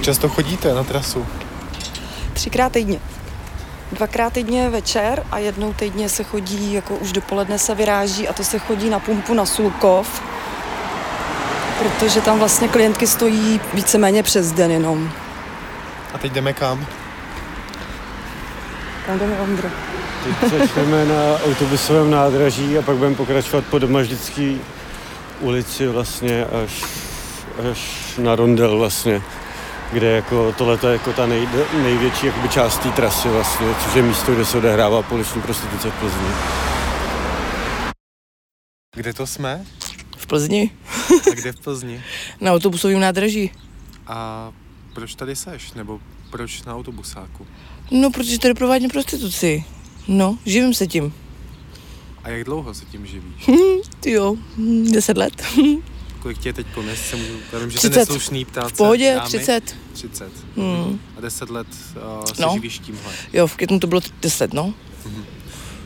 Jak často chodíte na trasu? Třikrát týdně. Dvakrát týdně večer a jednou týdně se chodí, jako už dopoledne se vyráží a to se chodí na pumpu na Sulkov, protože tam vlastně klientky stojí víceméně přes den jenom. A teď jdeme kam? Kam jdeme, Ondro? Teď začneme na autobusovém nádraží a pak budeme pokračovat po Domaždický ulici vlastně až, až na Rondel vlastně, kde jako tohle je jako ta nej, největší jakoby část té trasy vlastně, což je místo, kde se odehrává poliční prostituce v Plzni. Kde to jsme? V Plzni, A kde v Plzni? na autobusovém nádraží. A proč tady seš? Nebo proč na autobusáku? No, protože tady provádím prostituci. No, živím se tím. A jak dlouho se tím živíš? Ty jo, hm, deset let. Kolik tě je teď konec? Se můžu, já vím, že 30. jsi neslušný ptát V pohodě, se dámy. 30. 30. Hmm. A 10 let uh, se No. živíš tímhle. Jo, v květnu to bylo 10, no.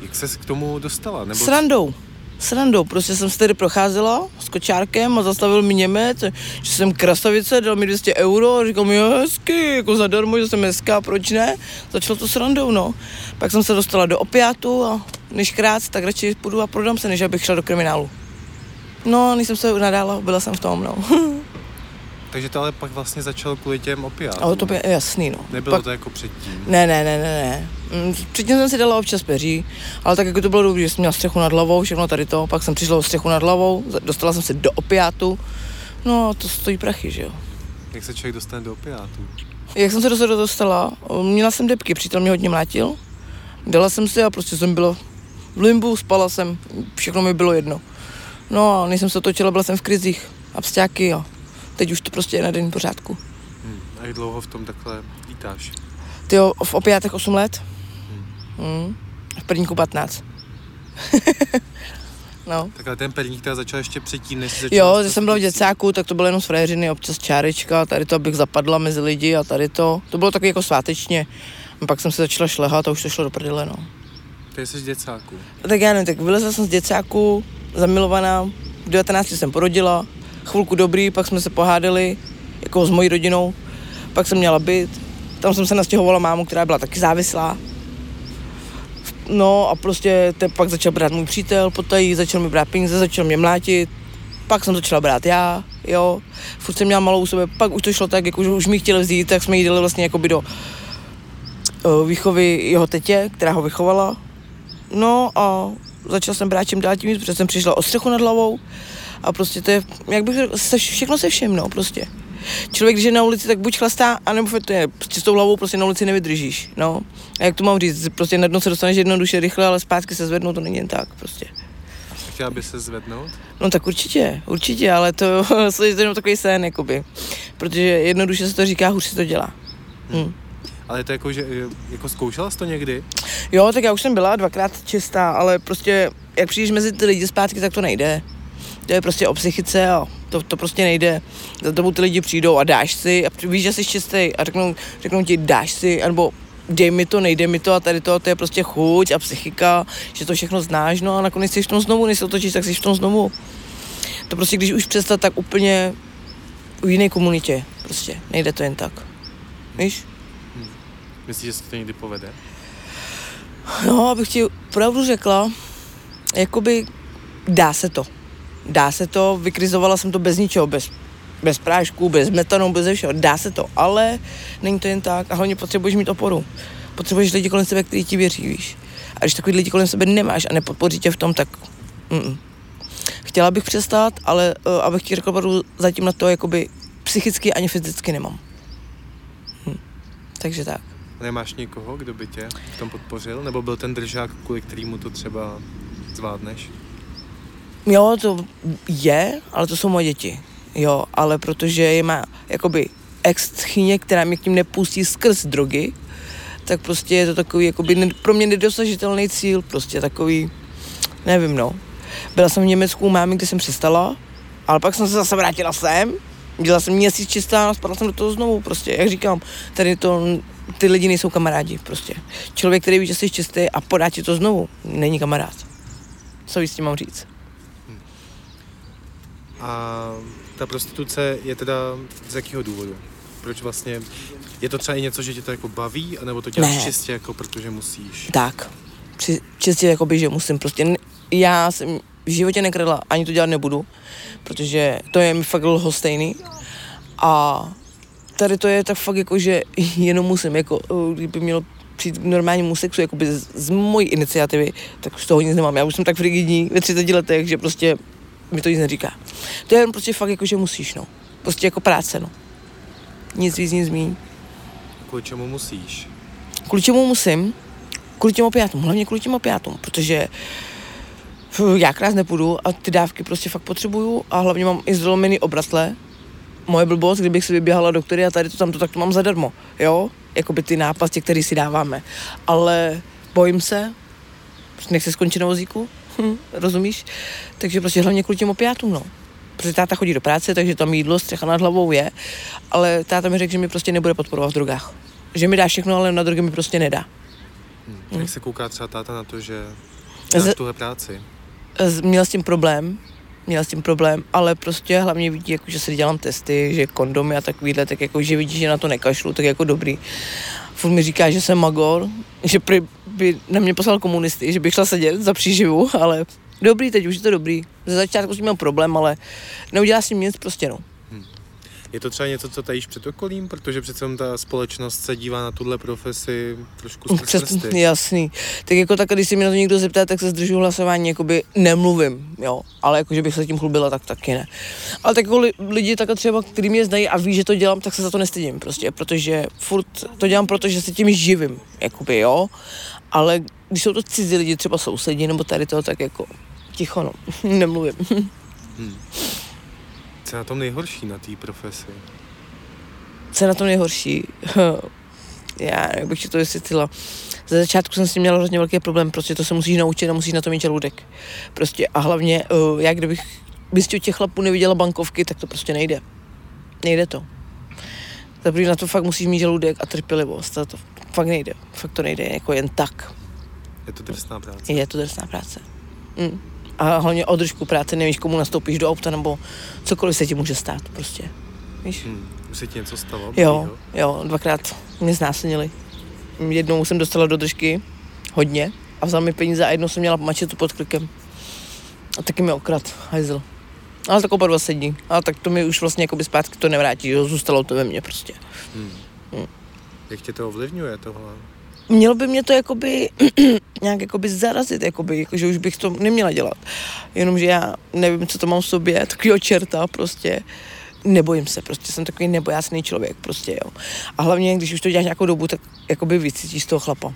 Jak ses k tomu dostala? Nebo Srandou. Srandou. Prostě jsem se tady procházela s kočárkem a zastavil mi Němec, že jsem krasavice, dal mi 200 euro a říkal mi, hezky, jako zadarmo, že jsem hezká, proč ne? Začalo to srandou, no. Pak jsem se dostala do opiátu a než krát, tak radši půjdu a prodám se, než abych šla do kriminálu. No, než jsem se nadála, byla jsem v tom, no. Takže to ale pak vlastně začalo kvůli těm opiátům. Ale to je jasný, no. Nebylo Pak- to jako předtím. Ne, ne, ne, ne, ne. Mm, Předtím jsem si dala občas peří, ale tak jako to bylo dobré, že jsem měla střechu nad hlavou, všechno tady to, pak jsem přišla o střechu nad hlavou, dostala jsem se do opiátu, no a to stojí prachy, že jo. Jak se člověk dostane do opiátů? Jak jsem se do toho dostala, měla jsem depky, přítel mě hodně mlátil, dala jsem si a prostě jsem byla v limbu, spala jsem, všechno mi bylo jedno. No a než jsem se otočila, byla jsem v krizích a pstáky a teď už to prostě je na denní pořádku. Hm. A jak dlouho v tom takhle vítáš? Ty jo, v opiátech 8 let, hmm. v prvníku 15. no. Takhle ten perník teda začal ještě předtím, než začal Jo, s že jsem byla v děcáku, tak to bylo jenom z frajeřiny, občas čárečka, tady to, abych zapadla mezi lidi a tady to. To bylo takový jako svátečně. A pak jsem se začala šlehat a už to šlo do prdele, no. Ty jsi z děcáku. Tak já nevím, tak vylezla jsem z děcáku, zamilovaná, v 19 jsem porodila, chvilku dobrý, pak jsme se pohádali, jako s mojí rodinou, pak jsem měla byt, tam jsem se nastěhovala mámu, která byla taky závislá. No a prostě te pak začal brát můj přítel, potají, začal mi brát peníze, začal mě mlátit, pak jsem začala brát já, jo, furt jsem měla malou u sebe, pak už to šlo tak, jako že už mi chtěli vzít, tak jsme jí dali vlastně jakoby do uh, výchovy jeho tetě, která ho vychovala, No a začal jsem brát čím dál tím víc, protože jsem přišla o střechu nad hlavou a prostě to je, jak bych řekl, se, všechno se všem, no prostě. Člověk, když je na ulici, tak buď chlastá, anebo to je, prostě s tou hlavou prostě na ulici nevydržíš, no. A jak to mám říct, prostě na dno se dostaneš jednoduše, rychle, ale zpátky se zvednou, to není jen tak, prostě. Chtěla by se zvednout? No tak určitě, určitě, ale to je jenom takový sen, jakoby. Protože jednoduše se to říká, hůř se to dělá. Hm. Ale to jako, že jako zkoušela jsi to někdy? Jo, tak já už jsem byla dvakrát čistá, ale prostě jak přijdeš mezi ty lidi zpátky, tak to nejde. To je prostě o psychice a to, to prostě nejde. Za tebou ty lidi přijdou a dáš si a víš, že jsi čistý a řeknou, řeknou ti dáš si, nebo dej mi to, nejde mi to a tady to, to je prostě chuť a psychika, že to všechno znáš, no a nakonec jsi v tom znovu, než se otočíš, tak jsi v tom znovu. To prostě, když už přestat, tak úplně v jiné komunitě, prostě, nejde to jen tak. Víš? Myslíš, že se to někdy povede? No, abych ti pravdu řekla, jakoby dá se to. Dá se to, vykrizovala jsem to bez ničeho, bez, bez prášků, bez metanu, bez všeho. Dá se to, ale není to jen tak a hlavně potřebuješ mít oporu. Potřebuješ lidi kolem sebe, kteří ti věří, víš. A když takový lidi kolem sebe nemáš a nepodpoří tě v tom, tak mm. Chtěla bych přestat, ale uh, abych ti řekla zatím na to jakoby psychicky ani fyzicky nemám. Takže tak. Nemáš někoho, kdo by tě v tom podpořil? Nebo byl ten držák, kvůli kterému to třeba zvládneš? Jo, to je, ale to jsou moje děti. Jo, ale protože je má jakoby ex která mě k tím nepustí skrz drogy, tak prostě je to takový jakoby pro mě nedosažitelný cíl, prostě takový, nevím no. Byla jsem v Německu u mámy, kde jsem přestala, ale pak jsem se zase vrátila sem, dělala jsem měsíc čistá a spadla jsem do toho znovu, prostě, jak říkám, tady to, ty lidi nejsou kamarádi, prostě. Člověk, který ví, že jsi čistý a podá ti to znovu, není kamarád. Co víc s tím mám říct? A ta prostituce je teda z jakého důvodu? proč vlastně, je to třeba i něco, že tě to jako baví, anebo to děláš Ne. čistě jako protože musíš? Tak, Při, čistě jakoby, že musím prostě, já jsem v životě nekradla, ani to dělat nebudu, protože to je mi fakt lhostejný a tady to je tak fakt jako, že jenom musím, jako eh, kdyby mělo přijít k normálnímu sexu jakoby z, z mojí iniciativy, tak z toho nic nemám. Já už jsem tak frigidní ve 30 letech, že prostě mi to nic neříká. To je jen prostě fakt jako, že musíš, no. Prostě jako práce, no. Nic víc, nic míň. Kvůli čemu musíš? Kvůli čemu musím? Kvůli těm opiátům, hlavně kvůli těm opiátům, protože f, já krás nepůjdu a ty dávky prostě fakt potřebuju a hlavně mám i zlomený obratle. Moje blbost, kdybych si vyběhala doktory a tady to tamto, tak to mám zadarmo, jo? Jakoby ty nápasti, které si dáváme. Ale bojím se, nechci skončit na vozíku, hm, rozumíš? Takže prostě hlavně kvůli těm opiátům, no. Protože táta chodí do práce, takže tam jídlo, střecha nad hlavou je, ale táta mi řekl, že mi prostě nebude podporovat v drogách. Že mi dá všechno, ale na drogy mi prostě nedá. Hm. Jak se kouká třeba táta na to, že Z- děláš tuhle práci? Z- měl s tím problém, měl s tím problém, ale prostě hlavně vidí, jako, že si dělám testy, že kondomy a takovýhle, tak jako, že vidí, že na to nekašlu, tak jako dobrý. Furt mi říká, že jsem magor, že by na mě poslal komunisty, že bych šla sedět za příživu, ale dobrý, teď už je to dobrý. Ze začátku jsem měl problém, ale neudělá s tím nic prostě, no. Je to třeba něco, co tajíš před okolím, protože přece ta společnost se dívá na tuhle profesi trošku skrz prsty. jasný. Tak jako tak, když se mě na to někdo zeptá, tak se zdržu hlasování, jakoby nemluvím, jo. Ale jako, že bych se tím chlubila, tak taky ne. Ale tak jako li, lidi tak třeba, kteří mě znají a ví, že to dělám, tak se za to nestydím prostě, protože furt to dělám, protože se tím živím, jakoby, jo. Ale když jsou to cizí lidi, třeba sousedí nebo tady to, tak jako ticho, no, nemluvím. Co je na tom nejhorší na té profesi? Co je na tom nejhorší? Já bych ti to vysvětlila. Ze začátku jsem s tím měla hrozně velký problém, prostě to se musíš naučit a musíš na to mít žaludek. Prostě a hlavně, uh, já kdybych místě těch chlapů neviděla bankovky, tak to prostě nejde. Nejde to. Zaprvé na to fakt musíš mít žaludek a trpělivost. A to fakt nejde. Fakt to nejde jako jen tak. Je to drsná práce. Je to drsná práce. Mm. A hlavně o držku práce nevíš, komu nastoupíš do auta, nebo cokoliv se ti může stát prostě. Víš? Hm. Už se ti něco stalo? Jo, jo, dvakrát mě znásilnili. Jednou jsem dostala do držky hodně a vzal mi peníze a jednou jsem měla mačetu pod krkem. A taky mi okrad, hajzl. Ale tak oba dva sedí. Ale tak to mi už vlastně jakoby zpátky to nevrátí, jo, zůstalo to ve mně prostě. Jak tě to ovlivňuje tohle? Mělo by mě to jakoby nějak jakoby zarazit, jakoby, jako, že už bych to neměla dělat. Jenomže já nevím, co to mám v sobě, takovýho čerta prostě. Nebojím se, prostě jsem takový nebojácný člověk, prostě jo. A hlavně, když už to děláš nějakou dobu, tak jakoby vycítíš z toho chlapa.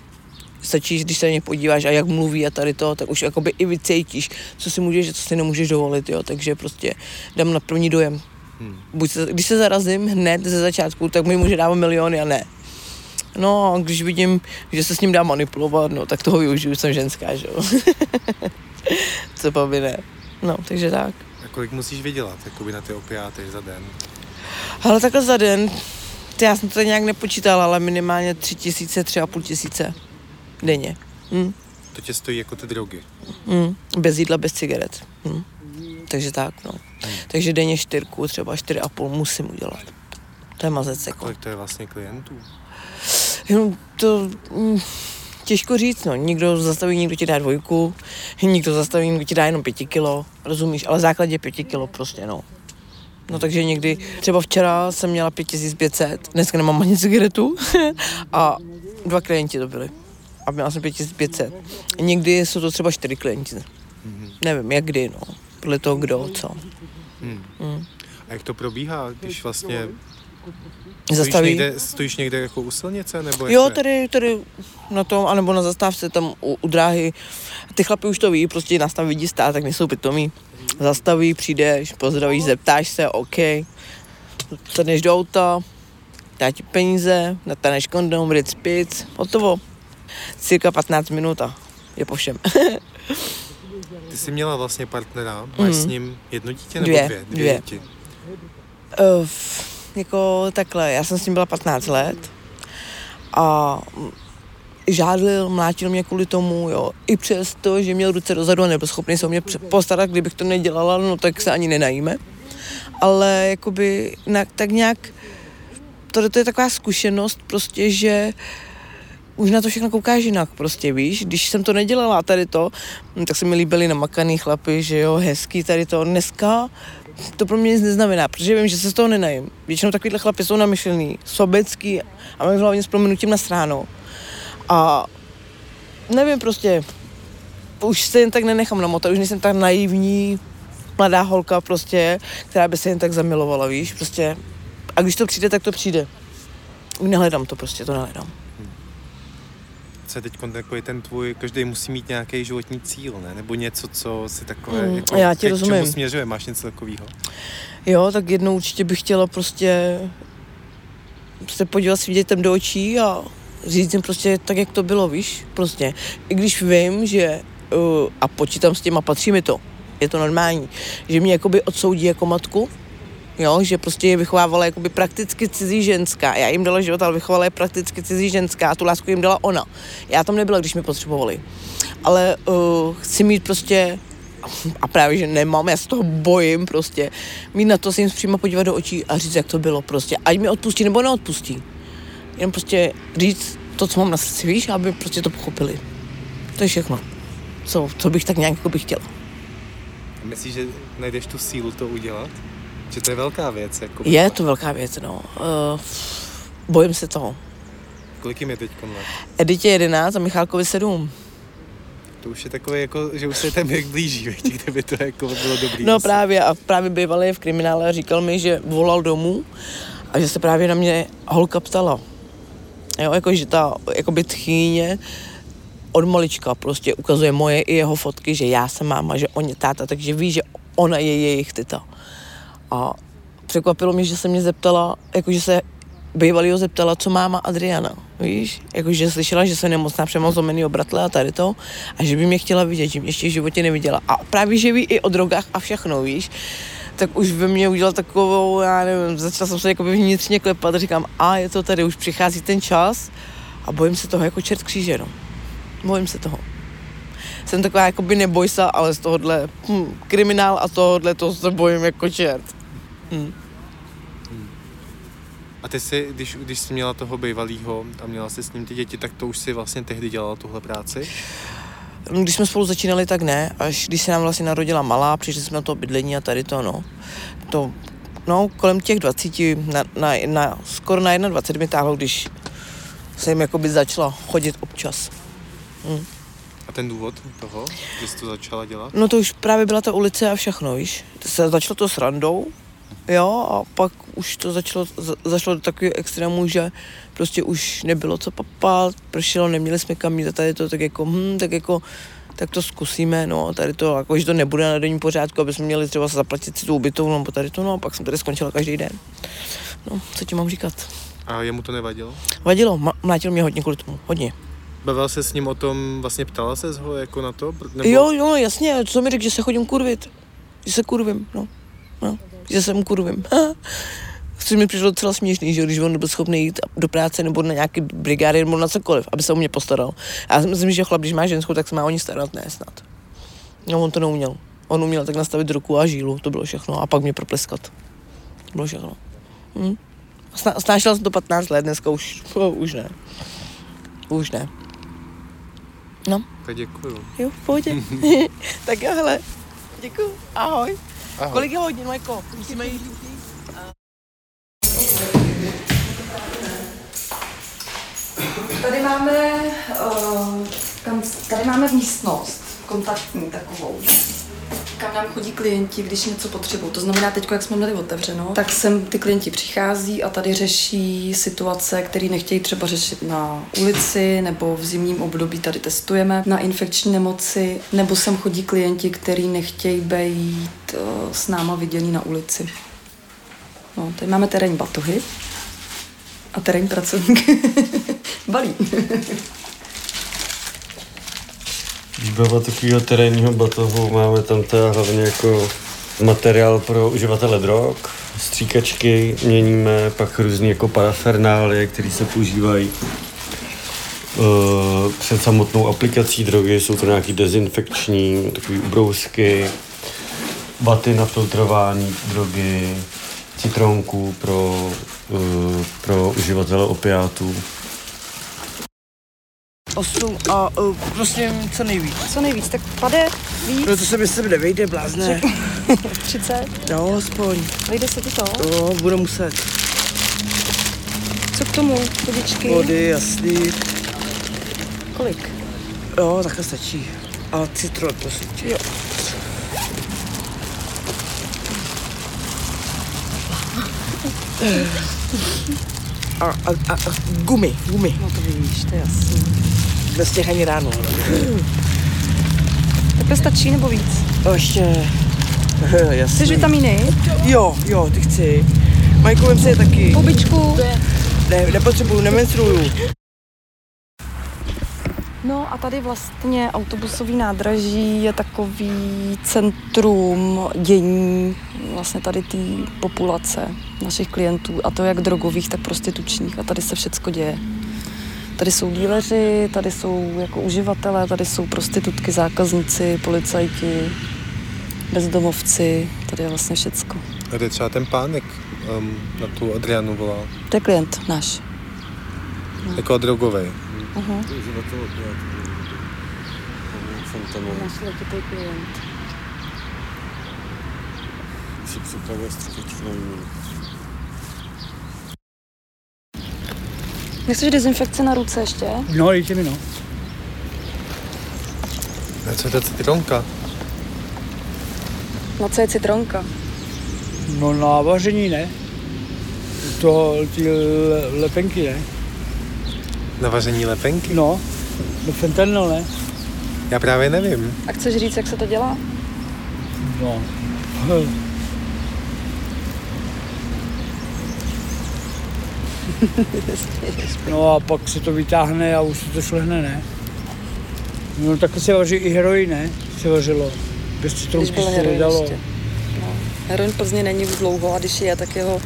Stačí, když se na ně podíváš a jak mluví a tady to, tak už jakoby i vycítíš, co si můžeš a co si nemůžeš dovolit, jo. Takže prostě dám na první dojem. Hmm. Buď se, když se zarazím hned ze začátku, tak mi může dávat miliony a ne. No a když vidím, že se s ním dá manipulovat, no tak toho využiju, jsem ženská, že jo. Co by ne. No, takže tak. A kolik musíš vydělat jakoby na ty opiáty za den? Ale takhle za den, ty já jsem to nějak nepočítala, ale minimálně tři tisíce, tři a půl tisíce denně. Hm, To tě stojí jako ty drogy. hm, bez jídla, bez cigaret. Hm. Takže tak, no. Takže denně čtyřku, třeba čtyři a půl musím udělat. To je mazec, jako. Kolik to je vlastně klientů? Jenom to mm, těžko říct, no. Někdo zastaví, někdo ti dá dvojku, někdo zastaví, někdo ti dá jenom pěti kilo, rozumíš, ale v základě pěti kilo prostě, no. No takže někdy, třeba včera jsem měla 5500, dneska nemám ani cigaretu a dva klienti to byli. A měla jsem 5500. Někdy jsou to třeba čtyři klienti. Nevím, jak kdy, no. Podle toho, kdo, co. Hmm. Hmm. A jak to probíhá, když vlastně stojíš Zastaví. někde, stojíš někde jako u silnice? Nebo Jo, je? tady, tady na tom, anebo na zastávce tam u, u dráhy. Ty chlapi už to ví, prostě nás tam vidí stát, tak nejsou pitomí. Zastaví, přijdeš, pozdravíš, zeptáš se, OK. Sedneš do auta, dá ti peníze, nataneš kondom, ric, pic, hotovo. Cirka 15 minut a je po všem. Ty jsi měla vlastně partnera, máš s ním jedno dítě nebo Dvě, dvě? dvě. děti. Uh, jako takhle, já jsem s ním byla 15 let a žádlil, mlátil mě kvůli tomu, jo. I přesto, že měl ruce dozadu a nebyl schopný se o mě postarat, kdybych to nedělala, no tak se ani nenajíme. Ale jakoby na, tak nějak to, to je taková zkušenost prostě, že už na to všechno koukáš jinak prostě, víš, když jsem to nedělala tady to, tak se mi líbily namakaný chlapy, že jo, hezký tady to, dneska to pro mě nic neznamená, protože vím, že se z toho nenajím. Většinou takovýhle chlapy jsou namyšlený, sobecký a mají hlavně s proměnutím na stránu. A nevím prostě, už se jen tak nenechám namotat, už nejsem tak naivní, mladá holka prostě, která by se jen tak zamilovala, víš, prostě. A když to přijde, tak to přijde. Nehledám to prostě, to nehledám. Co je teď takový ten tvůj, každý musí mít nějaký životní cíl, ne? Nebo něco, co si takové, Mm, jako, já ti k rozumím. čemu směřuje, máš něco takového? Jo, tak jednou určitě bych chtěla prostě se podívat svým dětem do očí a říct jim prostě tak, jak to bylo, víš, prostě. I když vím, že uh, a počítám s tím a patří mi to, je to normální, že mě jakoby odsoudí jako matku, jo, že prostě je vychovávala jakoby prakticky cizí ženská. Já jim dala život, ale vychovala je prakticky cizí ženská a tu lásku jim dala ona. Já tam nebyla, když mě potřebovali. Ale uh, chci mít prostě a právě, že nemám, já se toho bojím prostě, mít na to se jim přímo podívat do očí a říct, jak to bylo prostě. Ať mi odpustí nebo neodpustí. Jenom prostě říct to, co mám na srdci, víš, aby prostě to pochopili. To je všechno. Co, co bych tak nějak jako bych chtěla. Myslíš, že najdeš tu sílu to udělat? Že to je velká věc, jako Je to velká věc, no. Uh, bojím se toho. Kolik jim je teď let? Editě 11 a Michálkovi 7. To už je takové, jako, že už se ten věk blíží, veď, kdyby to jako bylo dobrý. No právě a právě bývalý v kriminále a říkal mi, že volal domů a že se právě na mě holka ptala. Jo, jako že ta jakoby tchýně od malička prostě ukazuje moje i jeho fotky, že já jsem máma, že on je táta, takže ví, že ona je jejich teta. A překvapilo mě, že se mě zeptala, jakože se bývalýho zeptala, co máma Adriana, víš? Jakože slyšela, že jsem nemocná přemoc zlomený obratle a tady to a že by mě chtěla vidět, že mě ještě v životě neviděla. A právě, že ví i o drogách a všechno, víš? tak už ve mně udělal takovou, já nevím, začala jsem se jako vnitřně klepat říkám, a je to tady, už přichází ten čas a bojím se toho jako čert kříže, no. Bojím se toho. Jsem taková jakoby nebojsa, ale z tohohle hm, kriminál a tohohle to se bojím jako čert. Hm. A ty jsi, když, když jsi měla toho bývalýho a měla jsi s ním ty děti, tak to už si vlastně tehdy dělala tuhle práci? Když jsme spolu začínali, tak ne. Až když se nám vlastně narodila malá, přišli jsme na to bydlení a tady to, no. To, no, kolem těch 20, na, na, na, skoro na 21 mi táhlo, když jsem jakoby začala chodit občas. Hm. A ten důvod toho, že jsi to začala dělat? No to už právě byla ta ulice a všechno, víš. Se začalo to s randou, jo, a pak už to začalo, za, zašlo do takového extrému, že prostě už nebylo co papat, pršelo, neměli jsme kam jít a tady to tak jako, hm, tak jako, tak to zkusíme, no, tady to, jako, že to nebude na denní pořádku, aby jsme měli třeba zaplatit si tu ubytovnu, nebo tady to, no, a pak jsem tady skončila každý den. No, co ti mám říkat? A jemu to nevadilo? Vadilo, mlátil mě hodně kvůli tomu, hodně. Bavil se s ním o tom, vlastně ptala se ho jako na to? Nebo... Jo, jo, jasně, co mi řekl, že se chodím kurvit, že se kurvím, no, no, že jsem kurvím. Což mi přišlo docela směšný, že když on nebyl schopný jít do práce nebo na nějaký brigády nebo na cokoliv, aby se o mě postaral. A já si myslím, že chlap, když má ženskou, tak se má o ní starat, ne snad. No, on to neuměl. On uměl tak nastavit ruku a žílu, to bylo všechno. A pak mě propleskat. To bylo všechno. Hm. Sná, snášela jsem to 15 let, dneska už, oh, už ne. Už ne. No, Tak děkuju. jo, v pohodě. tak jo, hele. Děkuju. Ahoj. Ahoj. Kolik je hodin, Majko? Musíme jít. Tady máme, uh, kam, tady máme místnost kontaktní takovou, kam nám chodí klienti, když něco potřebují. To znamená, teď, jak jsme měli otevřeno, tak sem ty klienti přichází a tady řeší situace, které nechtějí třeba řešit na ulici nebo v zimním období tady testujeme na infekční nemoci, nebo sem chodí klienti, kteří nechtějí být uh, s náma vidění na ulici. No, tady máme terénní batohy a terénní pracovník balí. Výbava takového terénního batohu máme tam teda hlavně jako materiál pro uživatele drog, stříkačky měníme, pak různé jako parafernálie, které se používají uh, před samotnou aplikací drogy, jsou to nějaké dezinfekční, takové ubrousky, vaty na filtrování drogy, citronku pro, uh, pro uživatele opiátů. Osm a uh, prostě co nejvíc. Co nejvíc, tak pade víc, No to se mi sem nevejde, blázne. 30, No, aspoň. vejde se ti to. No, budu muset. Co k tomu, chodičky? Vody, jasný. Kolik? Jo, takhle stačí. A citron, prosím tě. Jo. A, a, a, a gumy, gumy. No to víš, to je jasný. Bez těch ani ráno. Takhle stačí nebo víc? A ještě... Jasný. Chceš vitamíny? Jo, jo, ty chci. Majku, vem si je taky. Hubičku. Ne, nepotřebuju, nemenstruju. No a tady vlastně autobusový nádraží je takový centrum dění vlastně tady té populace našich klientů a to jak drogových, tak prostitučních a tady se všecko děje. Tady jsou díleři, tady jsou jako uživatelé, tady jsou prostitutky, zákazníci, policajti, bezdomovci, tady je vlastně všecko. A kde třeba ten pánek um, na tu Adrianu volal? To je klient náš. Jako drogovej. Uh-huh. Náš letitý klient. Si připravuje na výměnu. Nechceš dezinfekci na ruce ještě? No, dejte mi no. A co je to citronka? Na co je citronka? No na vaření ne. To ty le- lepenky ne. Na vaření lepenky? No, no fentanyl ne. Já právě nevím. A chceš říct, jak se to dělá? No. No a pak se to vytáhne a už se to šlehne, ne? No takhle se vaří i heroin, ne? Se vařilo. Bez citronky byl se nedalo. ještě. No. Heroin Plzně není už dlouho a když je, tak jeho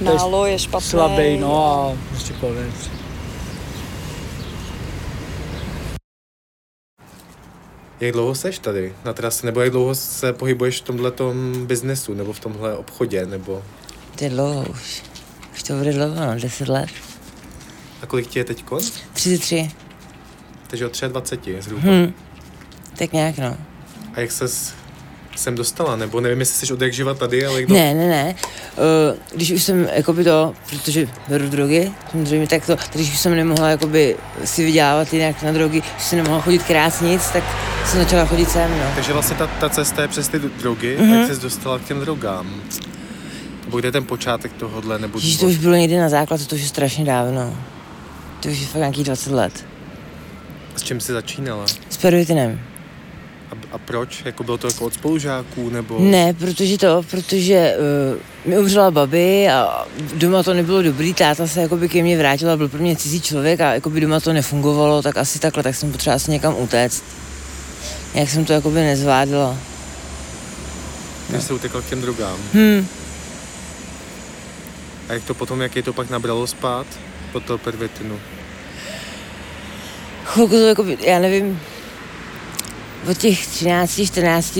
nálo je špatný. Slabý, no a prostě konec. Jak dlouho seš tady na trase? Nebo jak dlouho se pohybuješ v tomhle biznesu? Nebo v tomhle obchodě? Nebo... Je dlouho už. Už to bude dlouho, no, 10 let. A kolik ti je teď? 33. Takže od 23 zhruba. Hm. Tak nějak, no. A jak ses sem dostala? Nebo nevím, jestli jsi od jak živa tady, ale jak do... Ne, ne, ne. Uh, když už jsem, jakoby to, protože beru drogy, samozřejmě tak to, když už jsem nemohla, jakoby si vydělávat jinak na drogy, že jsem nemohla chodit krát nic, tak jsem začala chodit sem, no. Takže vlastně ta, ta cesta je přes ty drogy, Mhm. mm-hmm. jak jsi dostala k těm drogám? Nebo kde je ten počátek tohohle? Nebo Ježiš, to už bylo někdy na základ, to už je strašně dávno. To už je fakt nějakých 20 let. S čím jsi začínala? S pervitinem. A, a proč? Jako bylo to jako od spolužáků? Nebo... Ne, protože to, protože uh, mi umřela babi a doma to nebylo dobrý, táta se jakoby ke mně vrátil a byl pro mě cizí člověk a jakoby doma to nefungovalo, tak asi takhle, tak jsem potřebovala asi někam utéct. Jak jsem to jakoby nezvládla. Když jsi utekl k těm drogám. Hm, A jak to potom, jak je to pak nabralo spát? Po toho pervitinu. chvilku to jakoby, já nevím, od těch 13, 14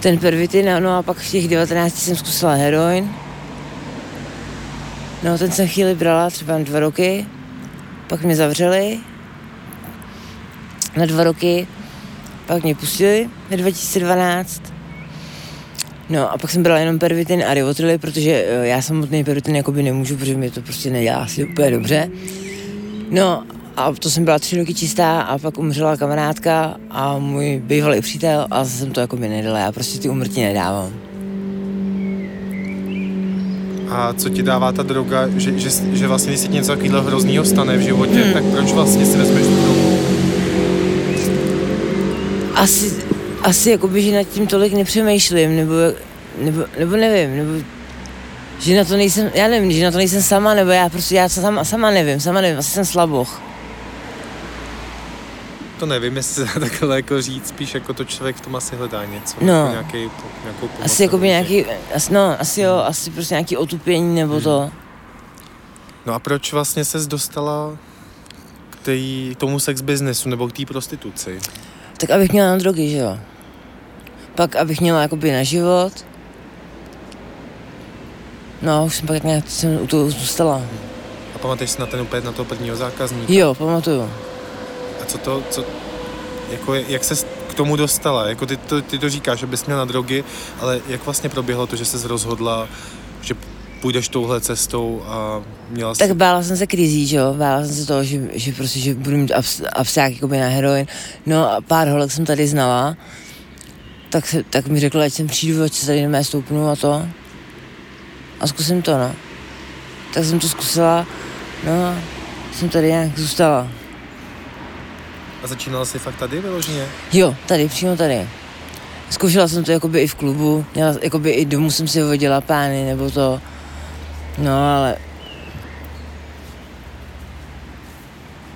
ten pervitin, no a pak v těch 19 jsem zkusila heroin. No, ten jsem chvíli brala třeba dva roky, pak mě zavřeli na dva roky, pak mě pustili ve 2012. No a pak jsem brala jenom pervitin a rivotrily, protože eh, já samotný pervitin jakoby nemůžu, protože mi to prostě nedělá asi úplně dobře. No a to jsem byla tři roky čistá a pak umřela kamarádka a můj bývalý přítel a zase jsem to jako by nedala, já prostě ty umrtí nedávám. A co ti dává ta droga, že, že, že vlastně když se něco takového hroznýho stane v životě, hmm. tak proč vlastně si vezmeš tu drogu? Asi, asi jakoby, že nad tím tolik nepřemýšlím, nebo, nebo, nebo nevím, nebo že na to nejsem, já nevím, že na to nejsem sama, nebo já prostě, já sama, sama nevím, sama nevím, asi jsem slaboch. To nevím, jestli se dá takhle jako říct, spíš jako to člověk v tom asi hledá něco. No. Jako nějaký, nějakou pomoc Asi jakoby nebo nějaký, asi, no, asi jo, asi prostě nějaký otupění, nebo to. No a proč vlastně ses dostala k, tej, k tomu sex businessu nebo k té prostituci? Tak abych měla na drogy, že jo. Pak abych měla jakoby na život. No, už jsem pak nějak jsem u toho zůstala. A pamatuješ si na ten úplně na toho prvního zákazníka? Jo, pamatuju. A co to, co, jako jak se k tomu dostala? Jako ty, to, ty to říkáš, že bys měla na drogy, ale jak vlastně proběhlo to, že jsi rozhodla, že půjdeš touhle cestou a měla jsi... Tak bála jsem se krizí, že jo, bála jsem se toho, že, že prostě, že budu mít abs, absák jakoby na heroin. No a pár holek jsem tady znala, tak, se, tak mi řekla, ať jsem přijdu, ať se tady nemá stoupnu a to. A zkusím to, no. Tak jsem to zkusila, no a jsem tady nějak zůstala. A začínala jsi fakt tady vyloženě? Jo, tady, přímo tady. Zkoušela jsem to jakoby i v klubu, měla, jakoby i domů jsem si vyvodila pány, nebo to. No, ale...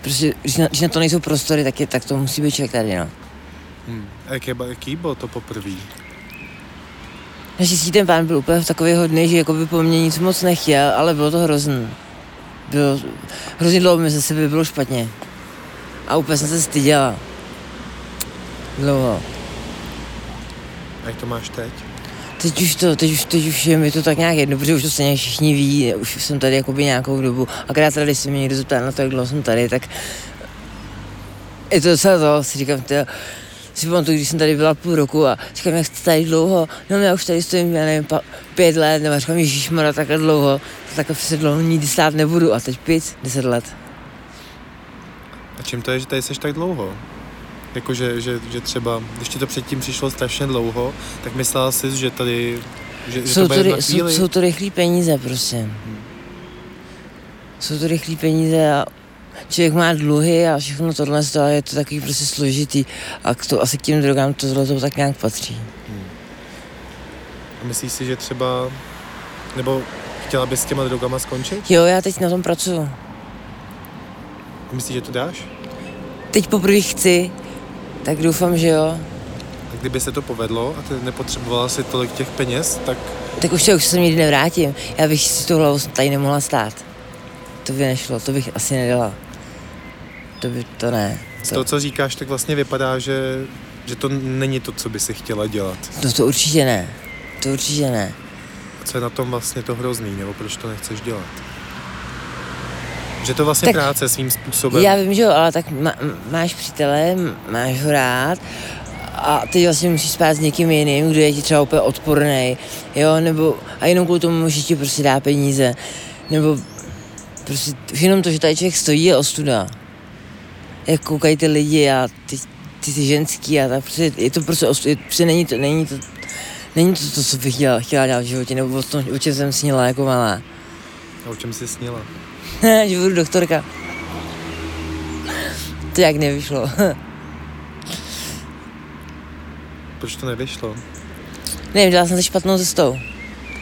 Prostě, když na, když na to nejsou prostory, tak, je, tak to musí být člověk tady, no. Hmm. A jaký, jaký bylo to poprvé? Naštěstí ten pán byl úplně takový hodný, že jakoby po mně nic moc nechtěl, ale bylo to hrozný. Bylo, hrozně dlouho mi ze sebe bylo špatně. A úplně jsem se styděla. Dlouho. A jak to máš teď? Teď už to, teď už, teď už je mi to tak nějak jedno, protože už to stejně všichni ví, už jsem tady jakoby nějakou dobu. Akorát tady, když se mě někdo zeptá na to, jak dlouho jsem tady, tak je to docela to, si říkám, tyjo, si pamatuju, když jsem tady byla půl roku a říkám, jak jste tady dlouho, no já už tady stojím, já nevím, pa, pět let, nebo říkám, ježišmara, takhle dlouho, takhle se dlouho nikdy stát nebudu a teď pět, deset let. A čím to je, že tady jsi tak dlouho? Jako, že, že, že třeba, když ti to předtím přišlo strašně dlouho, tak myslela jsi, že tady, že, že Jsou to to, bude na ry, jsou, jsou to rychlé peníze, prosím. Jsou to rychlé peníze a člověk má dluhy a všechno tohle, a je to takový prostě složitý. A k to, asi k těm drogám tohle to tak nějak patří. A myslíš si, že třeba, nebo chtěla bys s těma drogama skončit? Jo, já teď na tom pracuju. A myslíš, že to dáš? Teď poprvé chci, tak doufám, že jo. A kdyby se to povedlo a ty nepotřebovala si tolik těch peněz, tak Tak už se, už se nikdy nevrátím. Já bych si tu hlavu tady nemohla stát. To by nešlo, to bych asi nedala. To by, to ne. z To, co říkáš, tak vlastně vypadá, že, že to není to, co by si chtěla dělat. to, to určitě ne. To určitě ne. Co je na tom vlastně to hrozný, nebo proč to nechceš dělat? Že to vlastně Tak práce svým způsobem. Já vím, že jo, ale tak má, máš přítele, máš ho rád a ty vlastně musíš spát s někým jiným, kdo je ti třeba úplně odporný, jo, nebo a jenom kvůli tomu, že ti prostě dá peníze, nebo prostě už jenom to, že tady člověk stojí je ostuda. Jak koukají ty lidi a ty, ty, ty ženský a tak, prostě je to prostě ostuda, prostě není to, není to, není to to, co bych chtěla, chtěla dělat v životě, nebo o, tom, o čem jsem snila jako malá. A o čem jsi snila? že budu doktorka. To jak nevyšlo. Proč to nevyšlo? Nevím, dělala jsem se špatnou cestou.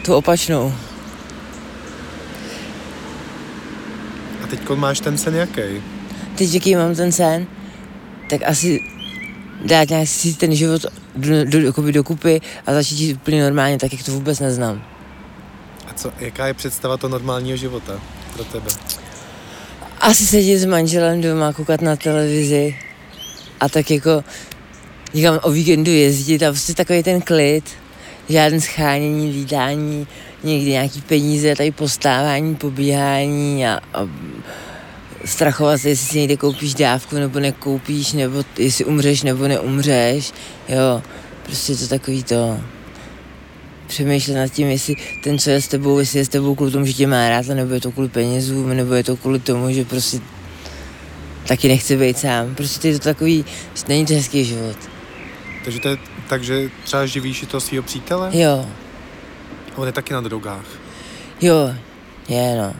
Tu opačnou. A teď máš ten sen jaký? Teď, jaký mám ten sen, tak asi dát nějak si ten život do, do, jakoby dokupy a začít žít úplně normálně, tak jak to vůbec neznám. A co, jaká je představa toho normálního života pro tebe? Asi sedět s manželem doma, koukat na televizi a tak jako někam o víkendu jezdit a prostě takový ten klid, žádný schánění, lídání, někdy nějaký peníze, tady postávání, pobíhání a, a strachovat se, jestli si někde koupíš dávku nebo nekoupíš, nebo jestli umřeš nebo neumřeš, jo, prostě to takový to přemýšlet nad tím, jestli ten, co je s tebou, jestli je s tebou kvůli tomu, že tě má rád, nebo je to kvůli penězům, nebo je to kvůli tomu, že prostě taky nechce být sám. Prostě je to takový, není to hezký život. Takže to je tak, že třeba živíš i toho svého přítele? Jo, A on je taky na drogách. jo, je no.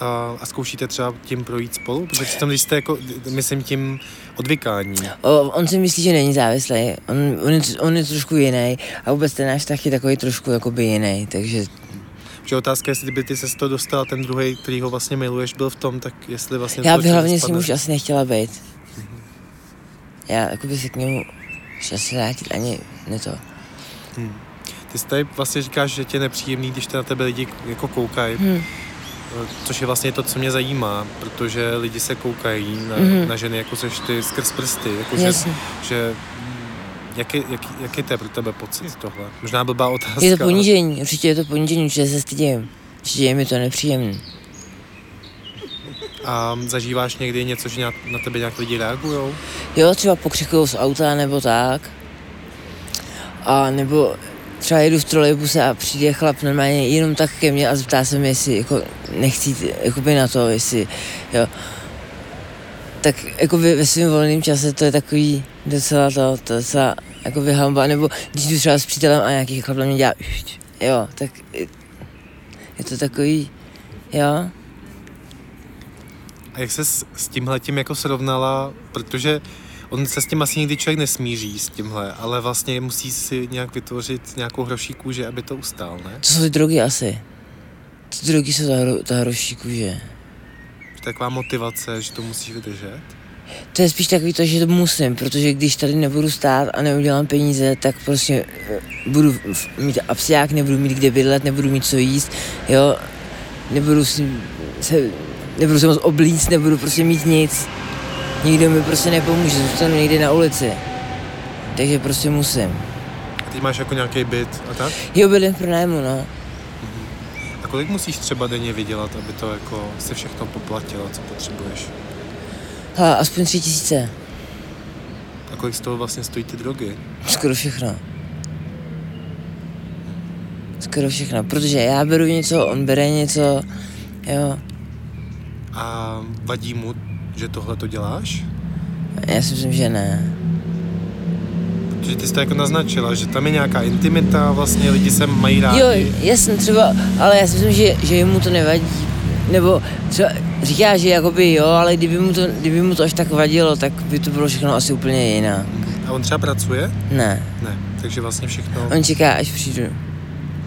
A, a zkoušíte třeba tím projít spolu? Protože tam, když jste jako, myslím tím odvykání. O, on si myslí, že není závislý, on, on, je, on je trošku jiný a vůbec ten náš vztah je takový trošku jakoby jiný, takže Že otázka, jestli by ty se z toho dostal ten druhý, který ho vlastně miluješ, byl v tom, tak jestli vlastně... já to bych hlavně s ním už asi nechtěla být. Já jakoby se k němu už asi vrátit ani ne to. Ty jsi tady vlastně říkáš, že tě je nepříjemný, když te na tebe lidi jako koukají. Hm. Což je vlastně to, co mě zajímá, protože lidi se koukají na, Mhm. na ženy, jako seš ty, skrz prsty. Jako že, že mm, jaký, jaký, jaký to je pro tebe pocit tohle? Možná blbá otázka. Je to ponížení, určitě je to ponížení, určitě se stydím. Určitě je mi to nepříjemný. A zažíváš někdy něco, že na, na tebe nějak lidi reagují? Jo, třeba pokřikují z auta nebo tak. A nebo třeba jedu v trolejbuse a přijde chlap normálně jenom tak ke mně a zeptá se mě, jestli jako nechci jakoby na to, jestli, jo. Tak jako ve, svém volném čase to je takový docela to, to docela jako vyhamba, nebo když jdu třeba s přítelem a nějaký chlap na mě dělá, jo, tak je, to takový, jo. A jak se s, s tímhletím jako srovnala, protože on se s tím asi nikdy člověk nesmíří s tímhle, ale vlastně musí si nějak vytvořit nějakou hroší kůži, aby to ustál, ne? To jsou ty drogy asi. Ty drogy jsou ta, hro, ta hroší kůže. Taková motivace, že to musíš vydržet? To je spíš takový to, že to musím, protože když tady nebudu stát a neudělám peníze, tak prostě eh, budu mít absiák, nebudu mít kde bydlet, nebudu mít co jíst, jo, nebudu si se, nebudu se moc oblíct, nebudu prostě mít nic. Nikdo mi prostě nepomůže, zůstanu někde na ulici. Takže prostě musím. A teď máš jako nějaký byt a tak? Jo, bydlím v pronájmu, no. A kolik musíš třeba denně vydělat, aby to jako se všechno poplatilo, co potřebuješ? Ha, aspoň tři tisíce. A kolik z toho vlastně stojí ty drogy? Skoro všechno. Skoro všechno, protože já beru něco, on bere něco, jo. A vadí mu, že tohle to děláš? Já si myslím, že ne. Protože ty jsi to jako naznačila, že tam je nějaká intimita, vlastně lidi se mají rádi. Jo, jasně, třeba, ale já si myslím, že, že mu to nevadí. Nebo třeba říká, že jakoby jo, ale kdyby mu, to, kdyby mu to až tak vadilo, tak by to bylo všechno asi úplně jinak. A on třeba pracuje? Ne, Ne, takže vlastně všechno... on čeká, až přijdu,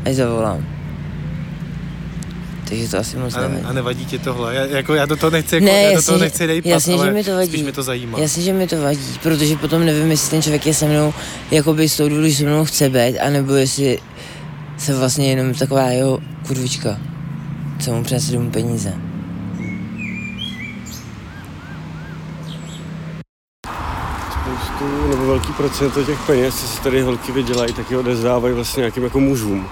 až zavolám. Takže to asi moc A, nevadí. a nevadí ti tohle? Já, jako, já do toho nechci, jako, Ne, já do jasně, toho že- nechci dejpat, jasně, že ale mi to vadí. spíš mi to zajímá. Jasně, že mi to vadí, protože potom nevím, jestli ten člověk je se mnou, jakoby z toho důvodu, že se mnou chce být, anebo jestli se vlastně jenom taková jeho kurvička, co mu přinese domů peníze. spoustu nebo velký procento těch peněz, co si tady holky vydělají, taky odezdávají vlastně nějakým jako mužům.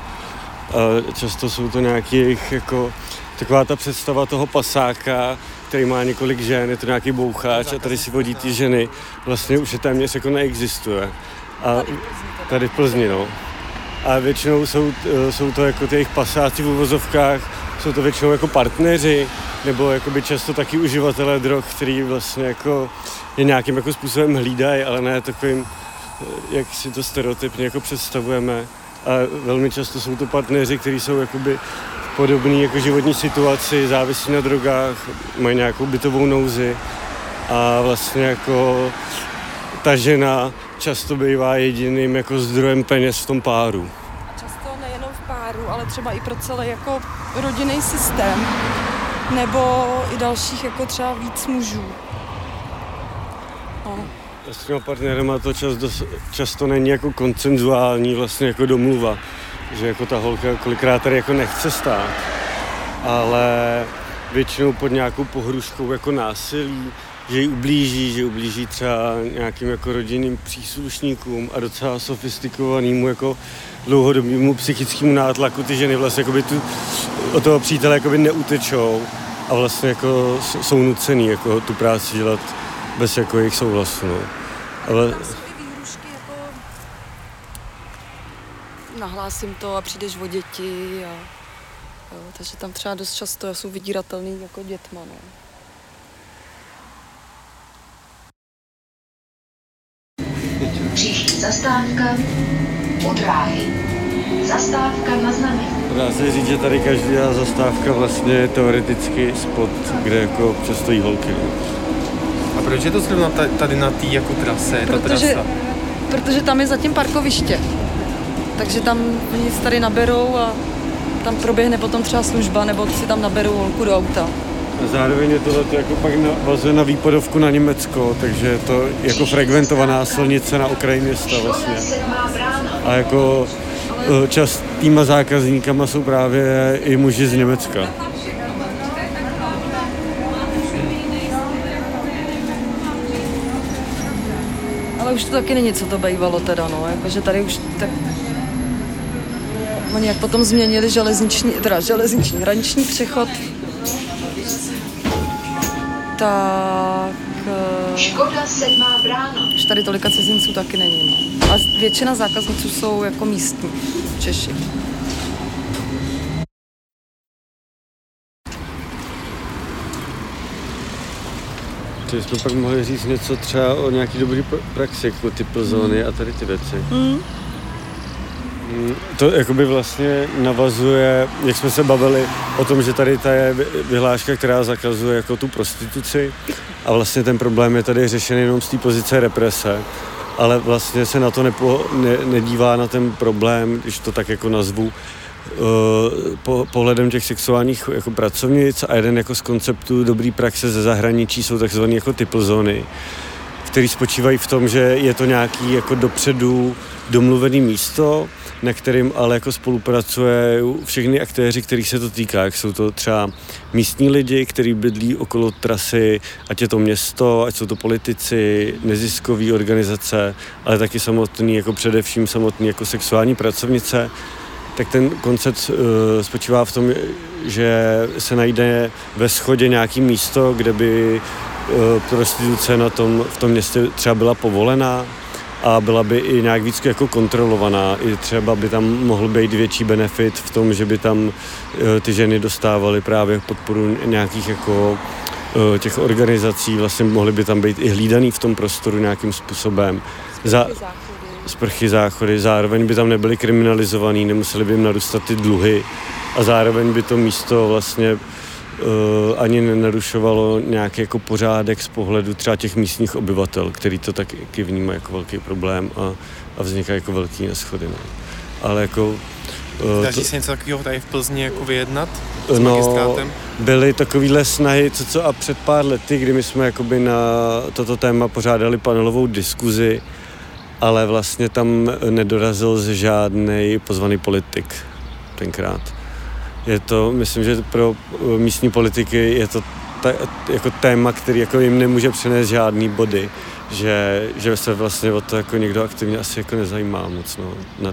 Často jsou to nějaký jejich jako taková ta představa toho pasáka, který má několik žen, je to nějaký boucháč a tady si vodí ty ženy, vlastně už je téměř jako neexistuje. A tady v Plzni, no. A většinou jsou, eh, jsou to jako ty jejich pasáci v uvozovkách, jsou to většinou jako partneři, nebo jakoby často taky uživatelé drog, který vlastně jako je nějakým jako způsobem hlídají, ale ne takovým, eh, jak si to stereotypně jako představujeme. A velmi často jsou to partneři, kteří jsou jakoby v podobné jako životní situaci, závisí na drogách, mají nějakou bytovou nouzi a vlastně jako ta žena často bývá jediným jako zdrojem peněz v tom páru. Často nejenom v páru, ale třeba i pro celý jako rodinný systém. Nebo i dalších jako třeba víc mužů. S těma partnerama to čas, často není jako koncenzuální vlastně jako domluva, že jako ta holka kolikrát tady jako nechce stát, ale většinou pod nějakou pohruškou jako násilí, že ji ublíží, že ublíží třeba nějakým jako rodinným příslušníkům a docela sofistikovanému jako dlouhodobému psychickému nátlaku ty ženy vlastně jakoby tu, od toho přítele jakoby neutečou a vlastně jako jsou nucený jako tu práci dělat bez jako jejich souhlasu. No. Ale jako nahlásím to a přijdeš o děti a jo, takže tam třeba dost často jsou vydíratelný jako dětma. No. Příští zastávka u dráhy. Zastávka na znamení. dá se říct, že tady každá zastávka vlastně je teoreticky spot, kde jako občas stojí holky. No. A proč je to zrovna ta- tady na té jako trase, ta Protože, trasa? protože tam je zatím parkoviště. Takže tam oni se tady naberou a tam proběhne potom třeba služba, nebo si tam naberou holku do auta. A zároveň je tohle jako pak navazuje na výpadovku na Německo, takže je to jako frekventovaná silnice na okraji města vlastně. A jako eh, častýma zákazníkama jsou právě i muži z Německa. Už to taky není, co to bývalo teda, no, jakože tady už tak... Oni jak potom změnili železniční, teda železniční hraniční přechod, tak... eh, Škoda sedmá brána. Už tady tolika cizinců taky není, no. Ale většina zákazniců jsou jako místní Češi. Takže jsme pak mohli říct něco třeba o nějaký dobrý pr- praxi, jako ty plzony a tady ty věci. Mm. Mm, To jakoby vlastně navazuje, jak jsme se bavili o tom, že tady ta je vy- vyhláška, která zakazuje jako tu prostituci a vlastně ten problém je tady řešen jenom z té pozice represe, ale vlastně se na to nepo, ne, nedívá na ten problém, když to tak jako nazvu, po, pohledem těch sexuálních jako pracovnic a jeden jako z konceptů dobrý praxe ze zahraničí jsou takzvané jako typl zóny, který spočívají v tom, že je to nějaký jako dopředu domluvený místo, na kterým ale jako spolupracuje všechny aktéři, kterých se to týká. Jak jsou to třeba místní lidi, kteří bydlí okolo trasy, ať je to město, ať jsou to politici, neziskové organizace, ale taky samotný, jako především samotný jako sexuální pracovnice, tak ten koncept uh, spočívá v tom, že se najde ve schodě nějaký místo, kde by uh, prostituce na tom, v tom městě třeba byla povolená a byla by i nějak víc jako kontrolovaná. I třeba by tam mohl být větší benefit v tom, že by tam uh, ty ženy dostávaly právě podporu nějakých jako těch organizací, vlastně mohly by tam být i hlídaný v tom prostoru nějakým způsobem. Za, sprchy, záchody, zároveň by tam nebyly kriminalizovaný, nemuseli by jim narůstat ty dluhy a zároveň by to místo vlastně uh, ani nenarušovalo nějaký jako pořádek z pohledu třeba těch místních obyvatel, který to taky vnímají jako velký problém a, a vznikají jako velký neschody. No. Ale jako... Uh, Daří se něco takového tady v Plzni jako vyjednat s no, magistrátem? byly takovýhle snahy, co, co a před pár lety, kdy my jsme jakoby na toto téma pořádali panelovou diskuzi, ale vlastně tam nedorazil žádný pozvaný politik tenkrát. Je to, myslím, že pro uh, místní politiky je to ta, jako téma, který jako jim nemůže přinést žádný body, že, že se vlastně o to jako někdo aktivně asi jako nezajímá moc no, na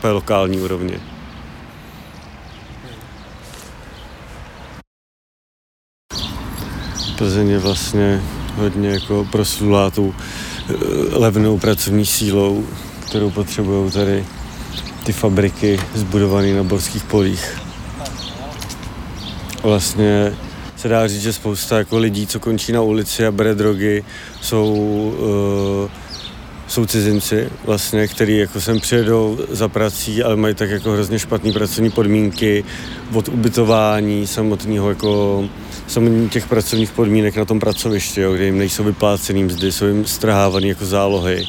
té lokální úrovni. Plzeň je vlastně hodně jako proslulá tou eh, levnou pracovní sílou, kterou potřebují tady ty fabriky zbudované na borských polích. Vlastně se dá říct, že spousta jako lidí, co končí na ulici a bere drogy, jsou, uh, jsou cizinci, vlastně, který jako sem přijedou za prací, ale mají tak jako hrozně špatné pracovní podmínky od ubytování samotného jako samotných těch pracovních podmínek na tom pracovišti, jo, kde jim nejsou vyplácený mzdy, jsou jim strhávaný jako zálohy.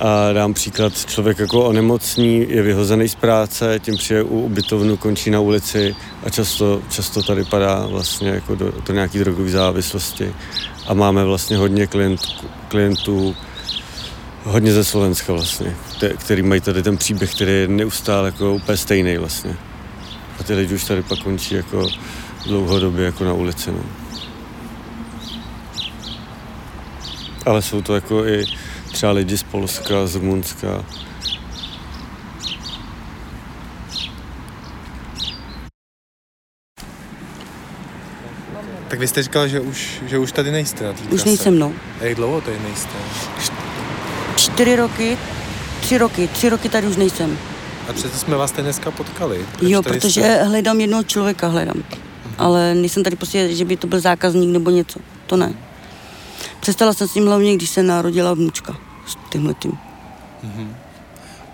A dám příklad, člověk jako onemocní, je vyhozený z práce, tím přijde u ubytovnu, končí na ulici a často, často tady padá vlastně jako do, do nějaký drogové závislosti. A máme vlastně hodně klient, klientů, hodně ze Slovenska vlastně, te, který mají tady ten příběh, který je neustále jako úplně stejný vlastně. A ty lidi už tady pak končí jako dlouhodobě jako na ulici. No. Ale jsou to jako i třeba lidi z Polska, z Rumunska. Tak vy jste říkal, že už, že už tady nejste na té Už trase. nejsem, no. A jak dlouho tady nejste? Čtyři roky, tři roky, tři roky tady už nejsem. A přece jsme vás tady dneska potkali. Proč jo, tady protože Jste? hledám jednoho člověka, hledám. Ale nejsem tady prostě, že by to byl zákazník nebo něco. To ne. Přestala jsem s tím hlavně, když se narodila vnučka s tímhle tím.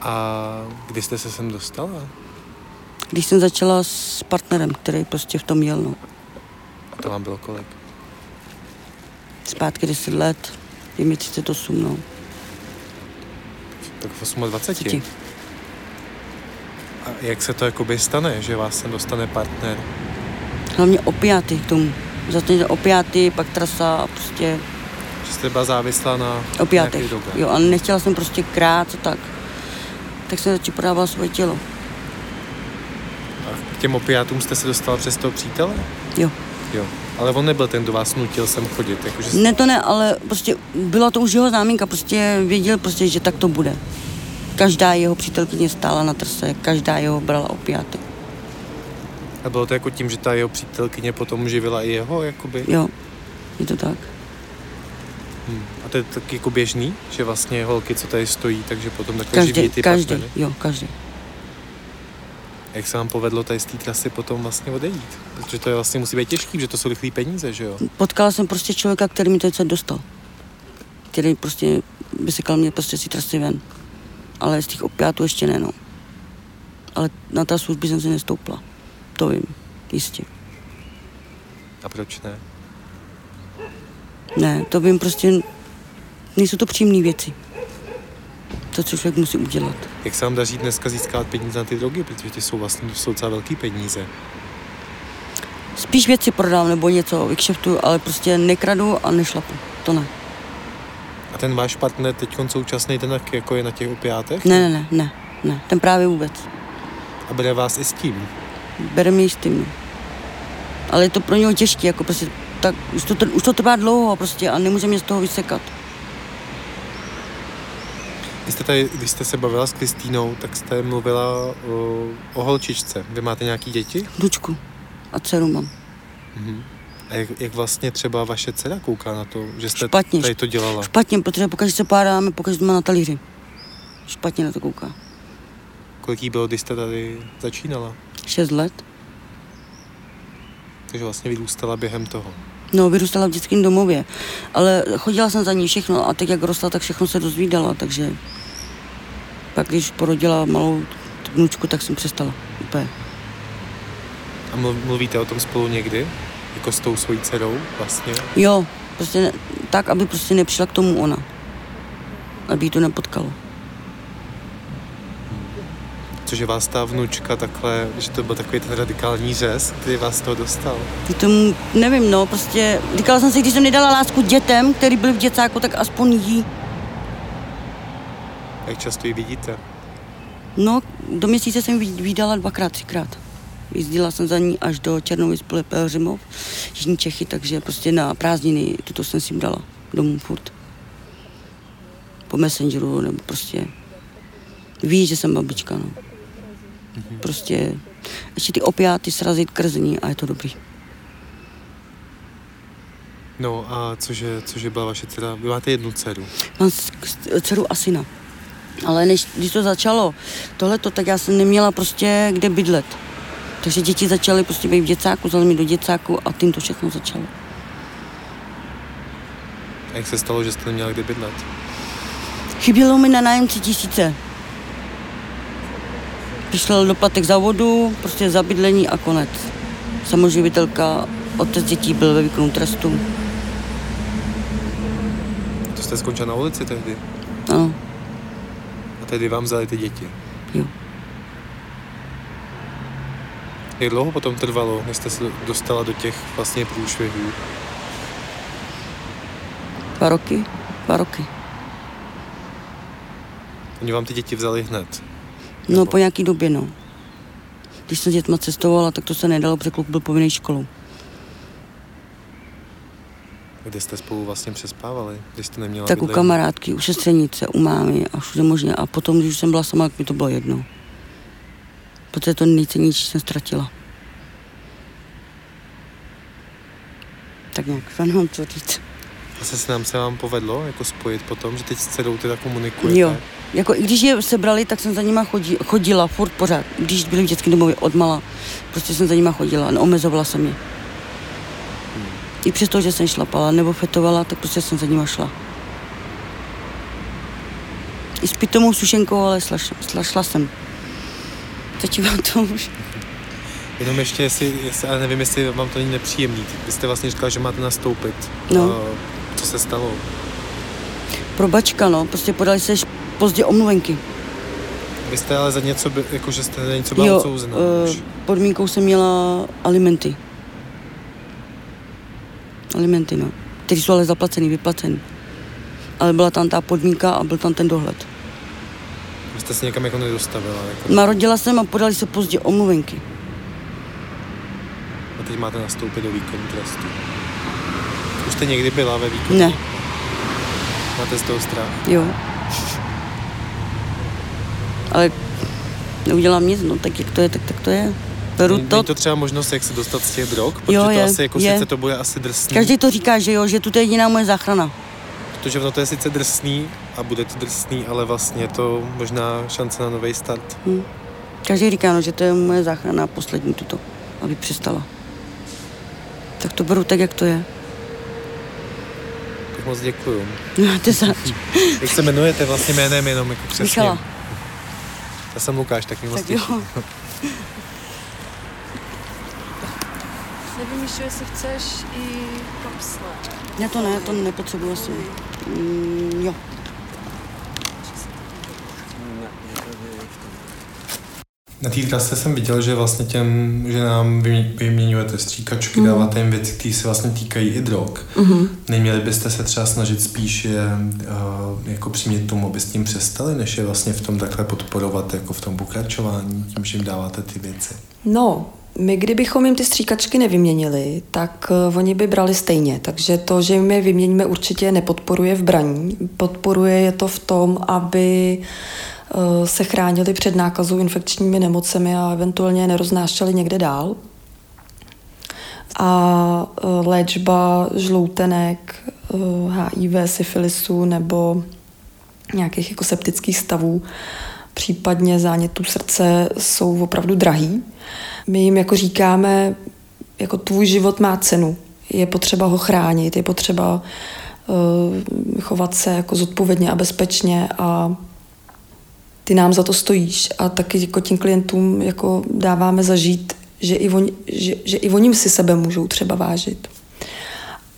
A kdy jste se sem dostala? Když jsem začala s partnerem, který prostě v tom jel, no. A to vám bylo kolik? Zpátky 10 let, je mi 38, no. Tak v 28. Třetí. A jak se to jakoby stane, že vás sem dostane partner? Hlavně opiáty k tomu. Zatím opiáty, pak trasa a prostě Že jste byla závislá na opiátech. Jo, a nechtěla jsem prostě krát a tak. Tak jsem začala prodávala svoje tělo. A k těm opiátům jste se dostala přes toho přítele? Jo. Jo. Ale on nebyl ten, kdo vás nutil sem chodit. Jakože Ne to ne, ale prostě byla to už jeho záminka, prostě věděl prostě, že tak to bude. Každá jeho přítelkyně stála na trse, každá jeho brala opiáty. A bylo to jako tím, že ta jeho přítelkyně potom živila i jeho, jakoby? Jo, Je to tak. Hmm. A to je tak jako běžný, že vlastně holky, co tady stojí, takže potom takhle živí Každý, ty každý, partnery? jo, každý. Jak se vám povedlo tady z té trasy potom vlastně odejít? Protože to je vlastně musí být těžký, že to jsou rychlé peníze, že jo? Potkala jsem prostě člověka, který mi to něco dostal. Který prostě vysekal mě prostě si trasy ven. Ale z těch opiátů ještě ne, no. Ale na ta služby jsem si nestoupla. To vím, jistě. A proč ne? Ne, to vím prostě, nejsou to příjemné věci. To, co člověk musí udělat. Jak se vám daří dneska získat peníze na ty drogy, protože ty jsou vlastně to jsou docela velký peníze. Spíš věci prodám nebo něco vykšeftuju, ale prostě nekradu a nešlapu. To ne. A ten váš partner teď současný, ten tak jako je na těch opiátech? Ne, ne, ne, ne, ne. Ten právě vůbec. A bere vás i s tím? Bere mě s tím. Ale je to pro něho těžké, jako prostě tak už to, už to trvá dlouho prostě a nemůže mě z toho vysekat. Vy jste tady, když jste se bavila s Kristýnou, tak jste mluvila o, o holčičce. Vy máte nějaký děti? Vnučku a dceru mám. Mhm. A jak, jak vlastně třeba vaše dcera kouká na to, že jste Špatně. tady to dělala? Špatně, protože pokaždé se pádáme, pokaždé má na talíři. Špatně na to kouká. Kolik jí bylo, když jste tady začínala? Šest let. Takže vlastně vyrůstala během toho. No, vyrůstala v dětském domově, ale chodila jsem za ní všechno a teď jak rostla, tak všechno se dozvídala, takže pak když porodila malou vnučku, tak jsem přestala úplně. A mluv- mluvíte o tom spolu někdy? Jako s tou svojí dcerou vlastně? Jo, prostě ne, tak, aby prostě nepřišla k tomu ona. Aby jí to nepotkalo. Cože vás ta vnučka takhle, že to byl takový ten radikální řez, který vás toho dostal? K tomu, nevím, no, prostě říkala jsem si, když jsem nedala lásku dětem, který byli v děcáku, tak aspoň jí. Jak často ji vidíte? No, do měsíce jsem vydala dvakrát, třikrát. Jezdila jsem za ní až do Černovic, Pelhřimov, Jižní Čechy, takže prostě na prázdniny tuto jsem si dala domů furt. Po Messengeru, nebo prostě ví, že jsem babička, no. Prostě ještě ty opiáty srazit krzní a je to dobrý. No a cože, cože byla vaše dcera? Vy máte jednu dceru. Mám dceru a syna. Ale než, když to začalo, tohleto, tak já jsem neměla prostě kde bydlet. Takže děti začaly prostě být v děcáku, vzali mi do děcáku a tím to všechno začalo. A jak se stalo, že jste neměla kde bydlet? Chybělo mi na nájem tři tisíce. Přišel doplatek za vodu, prostě za bydlení a konec. Samoživitelka, otec dětí byl ve výkonu trestu. To jste skončila na ulici tehdy? Ano, A tehdy vám vzali ty děti? jo. Jak dlouho potom trvalo, než jste se dostala do těch vlastně průšvihů? Dva roky, dva roky. Oni vám ty děti vzali hned. No, po nějaký době, no. Když jsem s dětma cestovala, tak to se nedalo, protože kluk byl povinný školou. Kde jste spolu vlastně přespávali, když jste neměla Tak u kamarádky, u sestřenice, u mámy a všude možně. A potom, když už jsem byla sama, tak mi to bylo jedno. Protože to nejcennější jsem ztratila. Tak nějak, nemám co říct. Se nám se vám povedlo jako spojit potom, že teď s dcerou teda komunikujete. Jo. Jako i když je sebrali, tak jsem za nima chodí, chodila furt pořád. Když byli v dětském domově odmala, prostě jsem za nima chodila, neomezovala jsem je. I přesto, že jsem šlapala nebo fetovala, tak prostě jsem za nima šla. I s pitomou sušenkou, ale šla, šla, šla jsem. Teď vám to už. Jenom ještě, jestli, jestli, ale nevím, jestli vám to není nepříjemný. Vy jste vlastně říkal, že máte nastoupit. No. A co se stalo? Probačka, no, prostě podali se pozdě omluvenky. Vy jste ale za něco, by, jako že jste za něco byla Jo, odsouzená eh, už. podmínkou jsem měla alimenty. Alimenty, no. Které jsou ale zaplacený, vyplacený. Ale byla tam ta podmínka a byl tam ten dohled. Vy jste se někam jako nedostavila. Jako, Narodila jsem a podali se pozdě omluvenky. a teď máte nastoupit do výkonu trestu. Už jste někdy byla ve výkonu? Ne, Máte z toho strach? jo. Ale neudělám nic, no tak jak to je, tak, tak to je. Beru Není to, to třeba možnost, jak se dostat z těch drog? Protože Jo, to je, asi, jako je. sice to bude asi drsný, každý to říká, že jo, že tu je jediná moje záchrana. protože ono to je sice drsný a bude to drsný, ale vlastně je to možná šance na nový start. Každý říká, no, že to je moje záchrana poslední tuto, aby přestala. Tak to beru tak, jak to je. Moc děkuju. No, ty zač. Jak se jmenujete vlastně jménem jenom jako přesně? Michala. Já jsem Lukáš, tak mi moc těší. Nevím, jestli chceš i kapsle. Ne, to ne, to nepotřebuji asi. Mm, jo. Na té trase jsem viděl, že vlastně těm, že nám vy- vyměňujete stříkačky, mm. dáváte jim věci, které se vlastně týkají i drog. Mm-hmm. Neměli byste se třeba snažit spíš je uh, jako přimět tomu, aby s tím přestali, než je vlastně v tom takhle podporovat jako v tom pokračování, tím, že jim dáváte ty věci. No, my kdybychom jim ty stříkačky nevyměnili, tak uh, oni by brali stejně. Takže to, že jim je vyměníme, určitě nepodporuje v braní. Podporuje je to v tom, aby uh, se chránili před nákazou infekčními nemocemi a eventuálně neroznášeli někde dál. A uh, léčba žloutenek, HIV, syfilisu nebo nějakých jako septických stavů, případně zánětů srdce jsou opravdu drahý. My jim jako říkáme, jako tvůj život má cenu, je potřeba ho chránit, je potřeba uh, chovat se jako zodpovědně a bezpečně a ty nám za to stojíš a taky jako tím klientům jako dáváme zažít, že i, oni, že, že i oni si sebe můžou třeba vážit.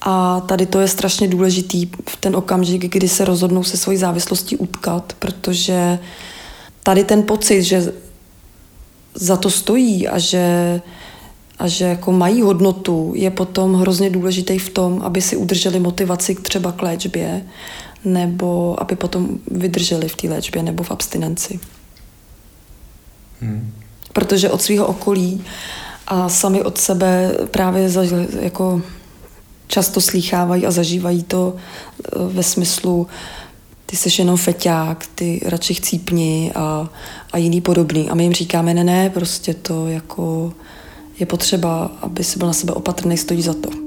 A tady to je strašně důležitý v ten okamžik, kdy se rozhodnou se svojí závislostí utkat, protože tady ten pocit, že za to stojí a že, a že jako mají hodnotu, je potom hrozně důležitý v tom, aby si udrželi motivaci třeba k léčbě, nebo aby potom vydrželi v té léčbě nebo v abstinenci. Hmm. Protože od svého okolí a sami od sebe právě za, jako často slýchávají a zažívají to eh, ve smyslu ty seš jenom feťák, ty radši chcípni a, a jiný podobný. A my jim říkáme, ne, ne, prostě to jako je potřeba, aby si byl na sebe opatrný, stojí za to.